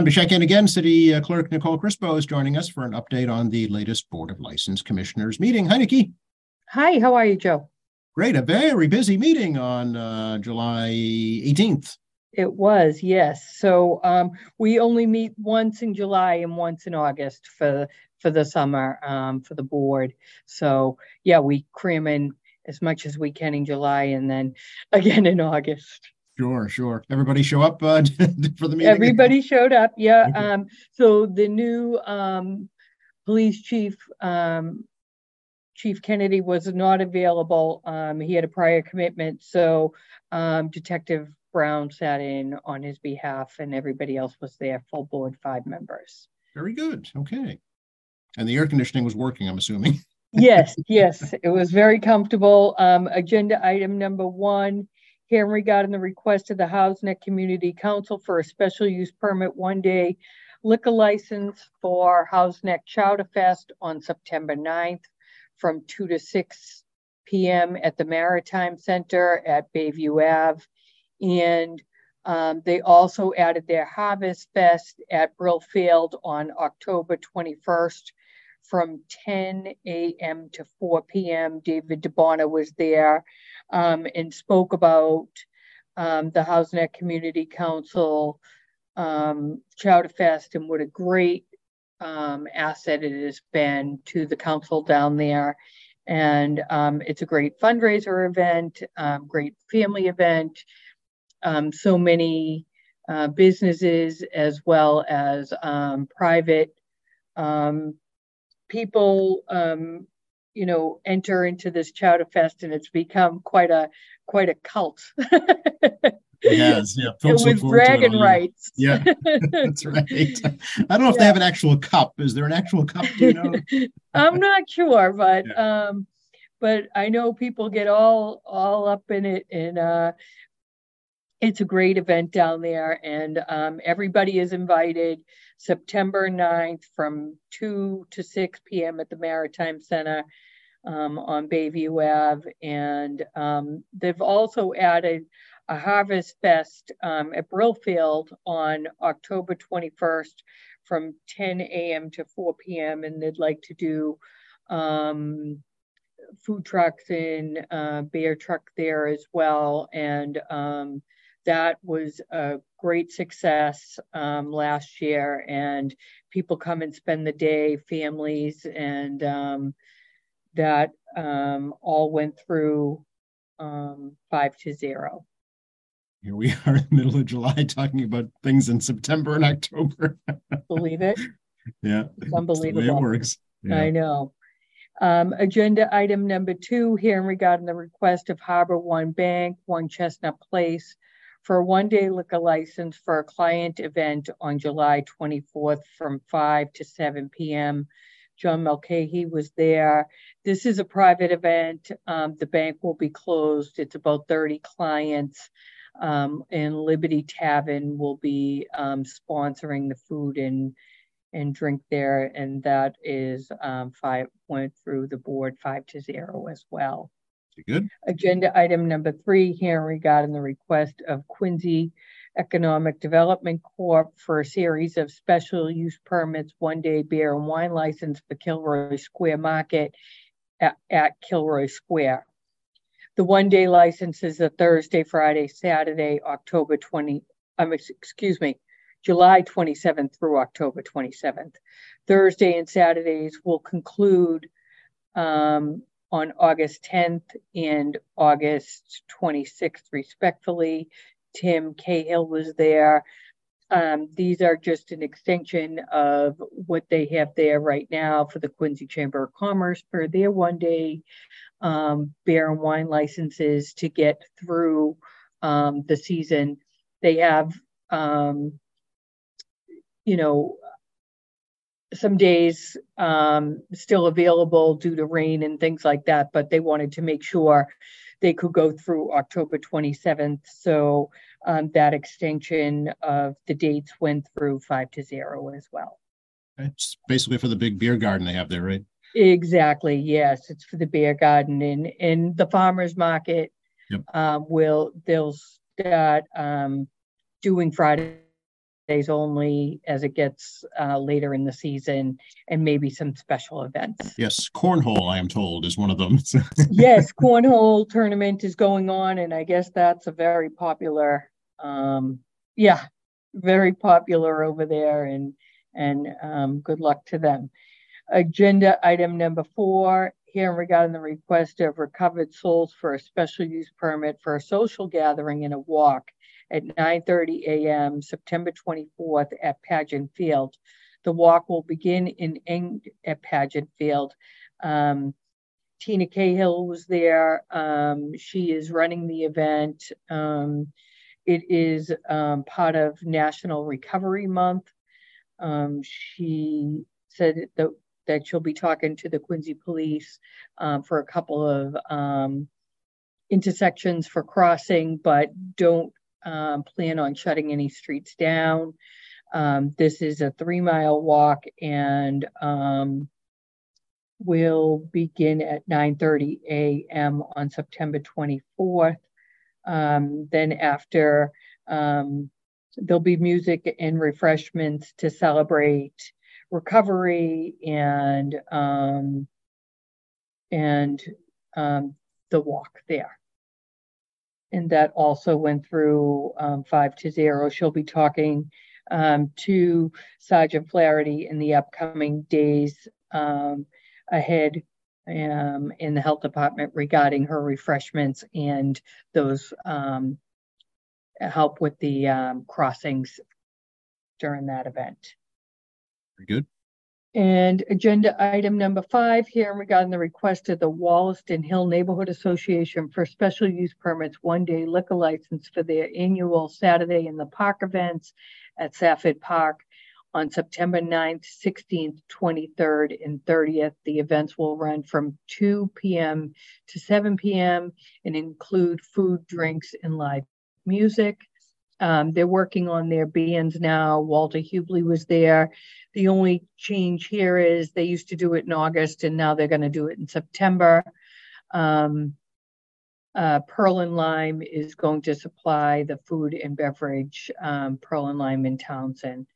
Time to check in again. City uh, Clerk Nicole Crispo is joining us for an update on the latest Board of License Commissioners meeting. Hi, Nikki. Hi, how are you, Joe? Great. A very busy meeting on uh, July 18th. It was, yes. So um, we only meet once in July and once in August for for the summer um, for the board. So yeah, we cram in as much as we can in July and then again in August. Sure, sure. Everybody show up uh, for the meeting. Everybody showed up. Yeah. Okay. Um, so the new um, police chief, um, Chief Kennedy, was not available. Um, he had a prior commitment, so um, Detective Brown sat in on his behalf, and everybody else was there. Full board, five members. Very good. Okay. And the air conditioning was working. I'm assuming. yes, yes, it was very comfortable. Um, agenda item number one hearing regarding the request of the Houghs Neck Community Council for a special use permit one day liquor license for Houghs Neck Chowder Fest on September 9th from 2 to 6 p.m. at the Maritime Center at Bayview Ave. And um, they also added their Harvest Fest at Brill Field on October 21st from 10 a.m. to 4 p.m. David DeBona was there um, and spoke about um, the Houghs Neck Community Council um, Chowder Fest and what a great um, asset it has been to the council down there. And um, it's a great fundraiser event, um, great family event. so many uh, businesses as well as private um, people um, you know enter into this chowder fest and it's become quite a quite a cult. It has yeah. It was dragon rights yeah that's right. I don't know if yeah. they have an actual cup. Is there an actual cup do you know? I'm not sure but yeah. um but i know people get all all up in it and uh it's a great event down there and um, everybody is invited september 9th from 2 to 6 p.m at the maritime center um, on bayview ave and um, they've also added a harvest fest um, at brillfield on october 21st from 10 a.m to 4 p.m and they'd like to do um, food trucks and uh, beer truck there as well and um, that was a great success um, last year. And people come and spend the day families and um, that um, all went through um, five to zero. Here we are in the middle of july talking about things in september and october. Believe it? Yeah. It's unbelievable it works. Yeah. i know. Um, agenda item number two, here hearing regarding the request of Harbor One Bank, One Chestnut Place, for a one day liquor license for a client event on July 24th from 5 to 7 p.m. John Mulcahy was there. This is a private event. Um, the bank will be closed. It's about 30 clients. Um, and Liberty Tavern will be um, sponsoring the food and and drink there, and that is um, five went through the board five to zero as well. Good. Agenda item number three, hearing regarding the request of Quincy Economic Development Corp for a series of special use permits, one day beer and wine license for Kilroy Square Market at, at Kilroy Square. The one day license is a Thursday, Friday, Saturday, October 20, um, excuse me, July 27th through October 27th. Thursday and Saturdays will conclude um, on August 10th and August 26th, respectfully. Tim Cahill was there. Um, these are just an extension of what they have there right now for the Quincy Chamber of Commerce for their one day um, beer and wine licenses to get through um, the season. They have, um, you know, some days um, still available due to rain and things like that, but they wanted to make sure they could go through October 27th. So um, that extension of the dates went through five to zero as well. It's basically for the big beer garden they have there, right? Exactly. Yes, it's for the beer garden and in the farmers market. Yep. Um, will they'll start um, doing Friday Saturdays only as it gets uh, later in the season and maybe some special events. Yes, cornhole, I am told, is one of them. yes, cornhole tournament is going on, and I guess that's a very popular, um, yeah, very popular over there, and and um, good luck to them. Agenda item number four, here regarding the request of recovered souls for a special use permit for a social gathering and a walk at 9:30 a.m. September 24th at Pageant Field. The walk will begin in end at Pageant Field. Um, Tina Cahill was there. Um, she is running the event. Um, it is um, part of National Recovery Month. Um, she said that, that she'll be talking to the Quincy Police um, for a couple of intersections for crossing, but don't um, plan on shutting any streets down. Um, this is a three mile walk and um, will begin at 9.30 a.m. on September 24th. Um, then after, um, there'll be music and refreshments to celebrate recovery and um, and the walk there and that also went through um, five to zero. She'll be talking um, to Sergeant Flaherty in the upcoming days um, ahead um, in the health department regarding her refreshments and those um, help with the um, crossings during that event. Very good. And agenda item number five here regarding the request of the Wollaston Hill Neighborhood Association for special use permits, one day liquor license for their annual Saturday in the Park events at Safford Park on September 9th, 16th, 23rd, and 30th. The events will run from 2 p.m. to 7 p.m. and include food, drinks, and live music. Um, they're working on their bands now. Walter Hubley was there. The only change here is they used to do it in August and now they're going to do it in September. Um, uh, Pearl and Lime is going to supply the food and beverage, um, Pearl and Lime in Townsend.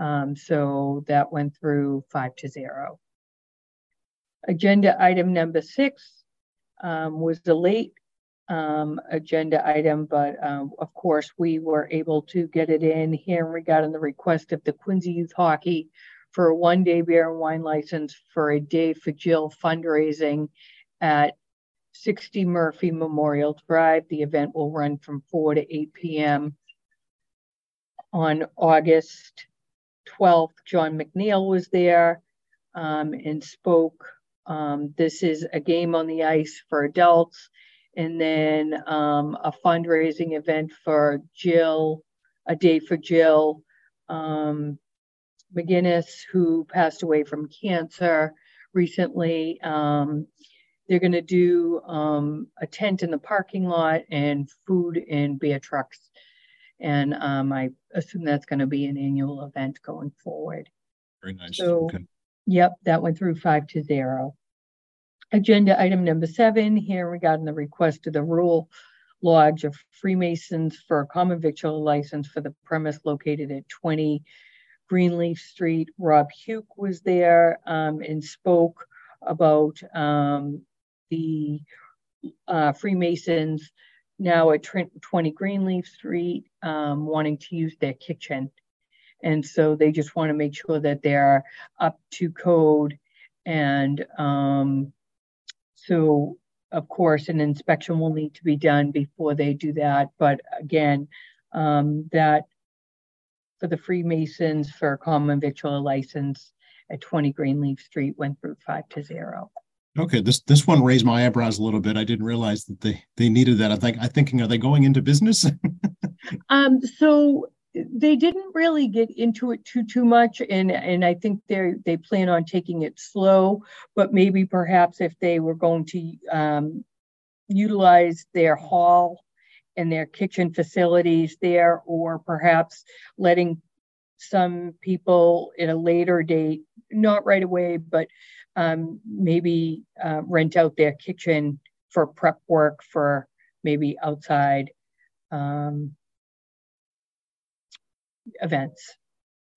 Um, so that went through five to zero. Agenda item number six um, was the late um, agenda item, but um, of course we were able to get it in here in the request of the Quincy Youth Hockey for a one-day beer and wine license for a day for Jill fundraising at 60 Murphy Memorial Drive. The event will run from 4 to 8 p.m. on August 12th. John McNeil was there um, and spoke. Um, this is a game on the ice for adults and then um, a fundraising event for Jill, a day for Jill um, McGinnis, who passed away from cancer recently. Um, they're going to do um, a tent in the parking lot and food and beer trucks. And um, I assume that's going to be an annual event going forward. Very nice. So, okay. yep, that went through five to zero. Agenda item number seven, here regarding the request of the Rural Lodge of Freemasons for a common victual license for the premise located at 20 Greenleaf Street. Rob Hugh was there um, and spoke about um, the uh, Freemasons now at 20 Greenleaf Street um, wanting to use their kitchen. And so they just want to make sure that they're up to code and um, so, of course, an inspection will need to be done before they do that. But again, um, that for the Freemasons for a common victual license at 20 Greenleaf Street went through five to zero. Okay, this this one raised my eyebrows a little bit. I didn't realize that they they needed that. I think I thinking, are they going into business? um, so they didn't really get into it too too much and and i think they they plan on taking it slow but maybe perhaps if they were going to um, utilize their hall and their kitchen facilities there or perhaps letting some people at a later date not right away but um, maybe uh, rent out their kitchen for prep work for maybe outside um, events.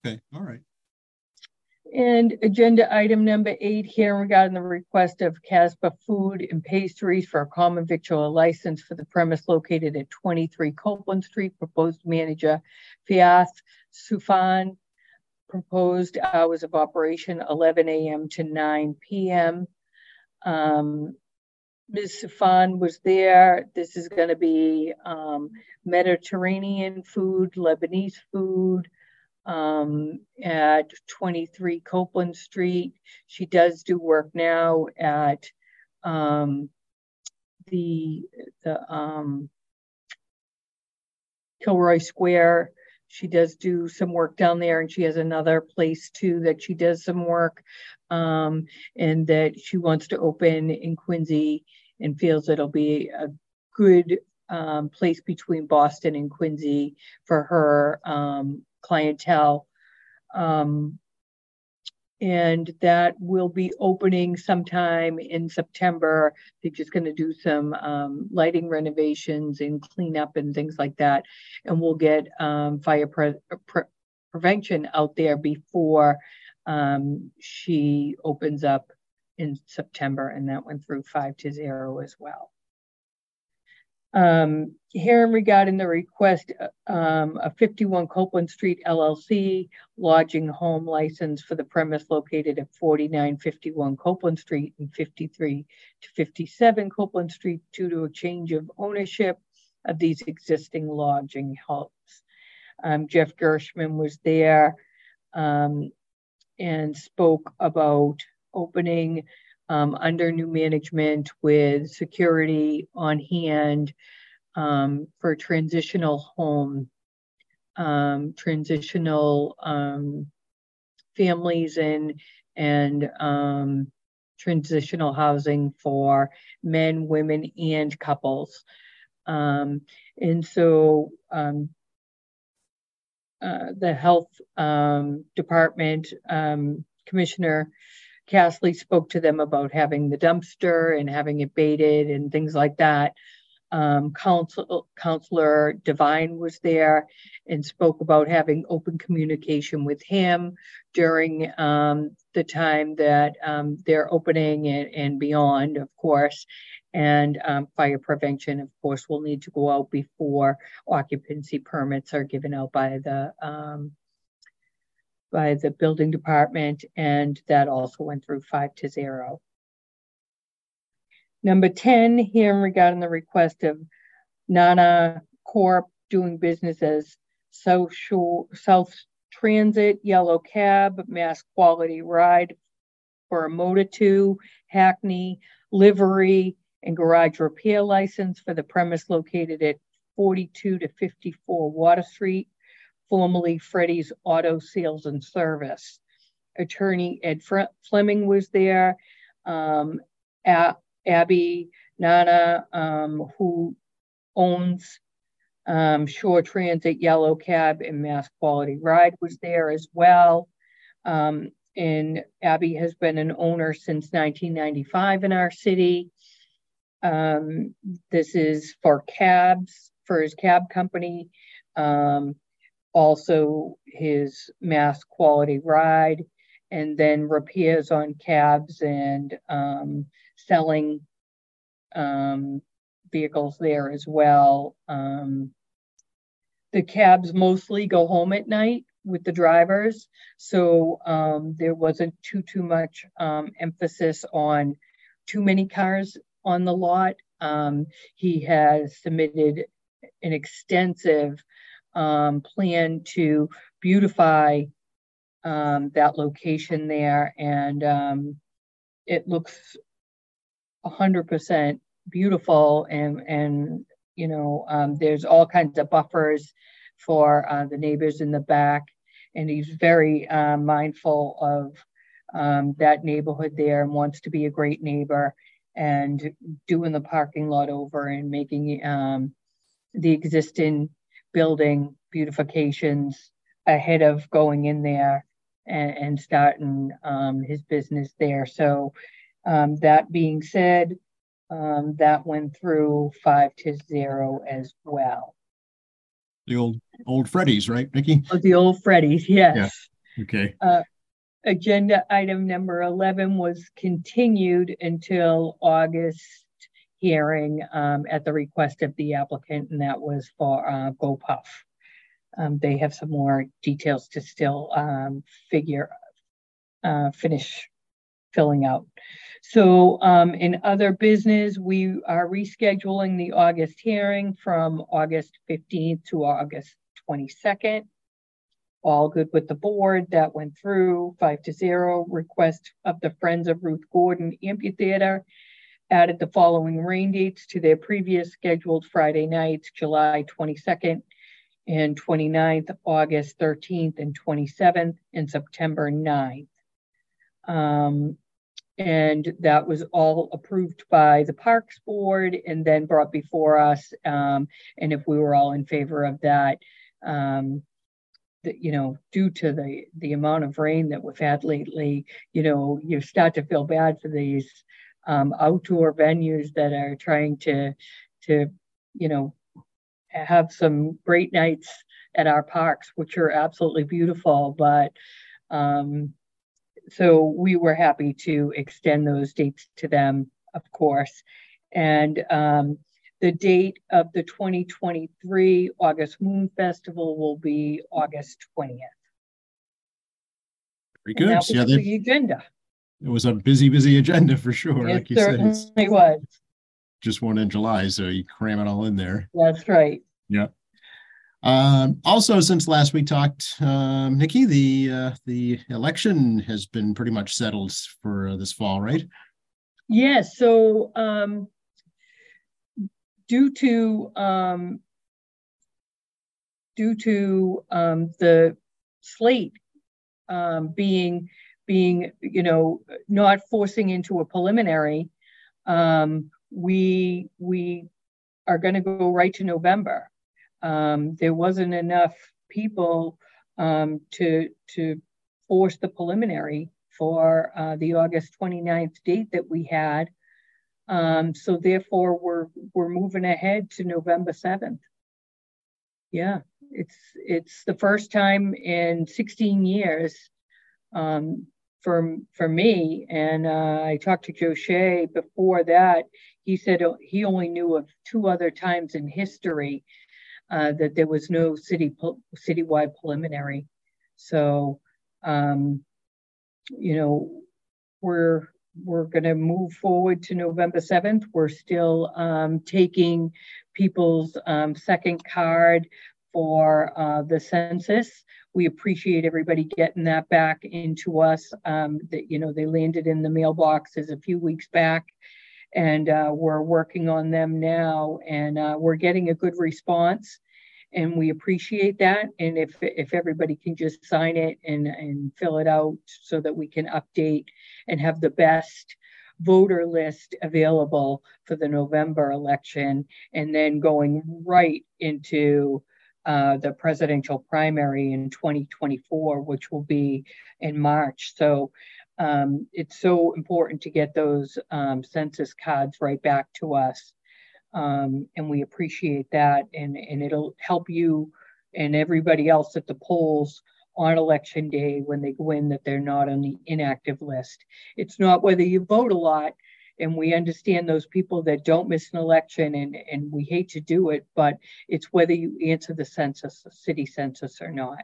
Okay, all right. And agenda item number eight here regarding the request of Casbah Food and Pastries for a common victual license for the premise located at 23 Copeland Street. Proposed manager Fiath Sufan. Proposed hours of operation 11 a.m. to 9 p.m. Um, Ms. Safan was there. This is going to be um, Mediterranean food, Lebanese food, um, at 23 Copeland Street. She does do work now at um, the the um, Kilroy Square. She does do some work down there, and she has another place too that she does some work, um, and that she wants to open in Quincy and feels it'll be a good um, place between Boston and Quincy for her um, clientele. Um, and that will be opening sometime in September. They're just going to do some um, lighting renovations and cleanup and things like that. And we'll get um, fire pre pre prevention out there before um, she opens up in September. And that went through five to zero as well. Um, hearing regarding the request um, of 51 Copeland Street LLC lodging home license for the premise located at 4951 Copeland Street and 53 to 57 Copeland Street due to a change of ownership of these existing lodging homes. Um, Jeff Gershman was there um, and spoke about opening um, under new management with security on hand um, for transitional home, um, transitional um, families and and um, transitional housing for men, women, and couples. Um, and so uh, the health department commissioner Castley spoke to them about having the dumpster and having it baited and things like that. Um, council, Counselor Devine was there and spoke about having open communication with him during um, the time that um, they're opening and, and, beyond, of course. And um, fire prevention, of course, will need to go out before occupancy permits are given out by the um, by the building department, and that also went through five to zero. Number 10, here regarding the request of Nana Corp doing business as South Shore, South Transit Yellow Cab Mass Quality Ride for a Motor 2 Hackney livery and garage repair license for the premise located at 42 to 54 Water Street formerly Freddie's Auto Sales and Service. Attorney Ed Fleming was there. Um, Abby Nana, um, who owns um, Shore Transit Yellow Cab and Mass Quality Ride, was there as well. Um, and Abby has been an owner since 1995 in our city. Um, this is for cabs, for his cab company. Um, also his mass quality ride, and then repairs on cabs and um, selling um, vehicles there as well. Um, the cabs mostly go home at night with the drivers, so um, there wasn't too too much um, emphasis on too many cars on the lot. Um, he has submitted an extensive um, plan to beautify um, that location there. And um, it looks 100% beautiful. And, and you know, um, there's all kinds of buffers for uh, the neighbors in the back. And he's very uh, mindful of um, that neighborhood there and wants to be a great neighbor and doing the parking lot over and making the existing building beautifications ahead of going in there and, and starting um, his business there. So um, that being said, um, that went through five to zero as well. The old old Freddy's, right, Nikki? Oh, the old Freddy's, yes. Okay. Agenda item number 11 was continued until August hearing um, at the request of the applicant, and that was for uh, GoPuff. Um, they have some more details to still um, figure, uh, finish filling out. So um, in other business, we are rescheduling the August hearing from August 15th to August 22nd. All good with the board. That went through five to zero. Request of the Friends of Ruth Gordon Amphitheater added the following rain dates to their previous scheduled Friday nights, July 22nd and 29th, August 13th and 27th, and September 9th. Um, and that was all approved by the Parks Board and then brought before us. Um, and if we were all in favor of that, um, you know, due to the, the amount of rain that we've had lately, you know, you start to feel bad for these um, outdoor venues that are trying to, to, you know, have some great nights at our parks, which are absolutely beautiful, but, um, so we were happy to extend those dates to them, of course. And um, the date of the 2023 August Moon Festival will be August 20th. Very good. So, yeah, the agenda. It was a busy, busy agenda for sure. It Like you said, it's certainly was. just one in July, so you cram it all in there. That's right. Yeah. Um, also, since last we talked, um, Nikki, the uh, the election has been pretty much settled for uh, this fall, right? Yes, so um due to um due to um the slate um being being, you know, not forcing into a preliminary, um we we are going to go right to November. Um there wasn't enough people um to to force the preliminary for uh, the August 29th date that we had. Um, so therefore, we're we're moving ahead to November 7th. Yeah, it's it's the first time in 16 years um, for for me. And uh, I talked to Joe Shea before that. He said he only knew of two other times in history uh, that there was no city citywide preliminary. So. Um, you know, we're we're going to move forward to November 7th. We're still um, taking people's um, second card for uh, the census. We appreciate everybody getting that back into us. Um, that you know they landed in the mailboxes a few weeks back, and uh, we're working on them now, and uh, we're getting a good response and we appreciate that. And if if everybody can just sign it and and fill it out so that we can update and have the best voter list available for the November election, and then going right into uh, the presidential primary in 2024, which will be in March. So um, it's so important to get those um, census cards right back to us. Um, and we appreciate that. And, and it'll help you and everybody else at the polls on election day when they go in that they're not on the inactive list. It's not whether you vote a lot, and we understand those people that don't miss an election, and, and we hate to do it, but it's whether you answer the census, the city census, or not.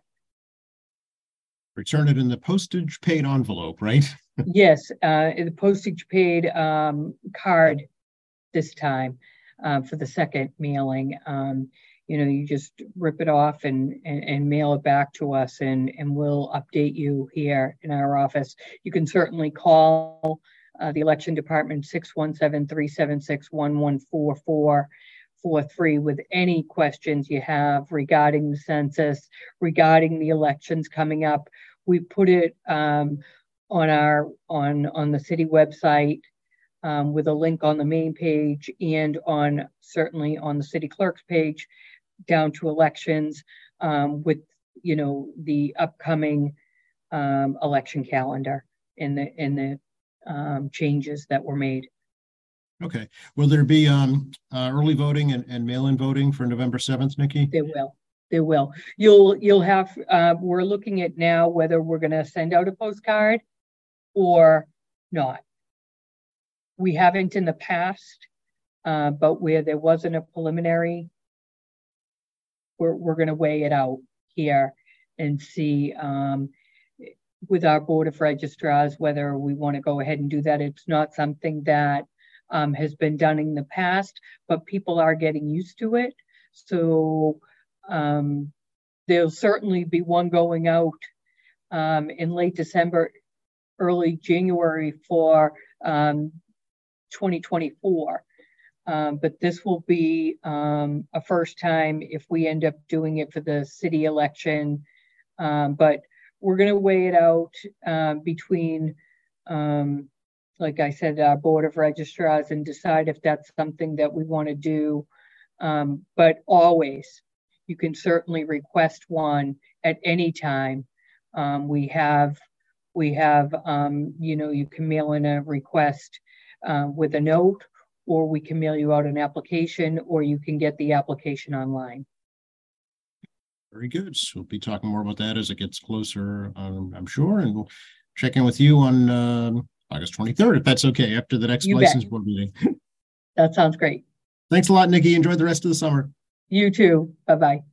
Return it in the postage paid envelope, right? yes, uh, the postage paid um, card this time uh, for the second mailing. Um, you know, you just rip it off and, and, and mail it back to us, and, and we'll update you here in our office. You can certainly call uh, the election department 617 376 1144 43 with any questions you have regarding the census, regarding the elections coming up. We put it um, on our on on the city website um, with a link on the main page and on certainly on the city clerk's page down to elections um, with you know the upcoming um, election calendar and the and the um, changes that were made. Okay. Will there be um uh, early voting and, and mail-in voting for November seventh, Nikki? There will. There will. You'll, you'll have, uh, we're looking at now whether we're gonna send out a postcard or not. We haven't in the past, uh, but where there wasn't a preliminary, we're, we're gonna weigh it out here and see, um, with our Board of registrars, whether we want to go ahead and do that. It's not something that um, has been done in the past, but people are getting used to it. So um, there'll certainly be one going out um, in late December, early January for um, 2024. Um, but this will be um, a first time if we end up doing it for the city election. But we're going to weigh it out uh, between, um, like I said, our board of registrars and decide if that's something that we want to do. Um, but always, you can certainly request one at any time. Um, we have, we have, um, you know, you can mail in a request uh, with a note, or we can mail you out an application, or you can get the application online. Very good. So we'll be talking more about that as it gets closer, um, I'm sure, and we'll check in with you on um, August 23rd, if that's okay, after the next You bet. license board meeting. That sounds great. Thanks a lot, Nikki. Enjoy the rest of the summer. You too. Bye bye.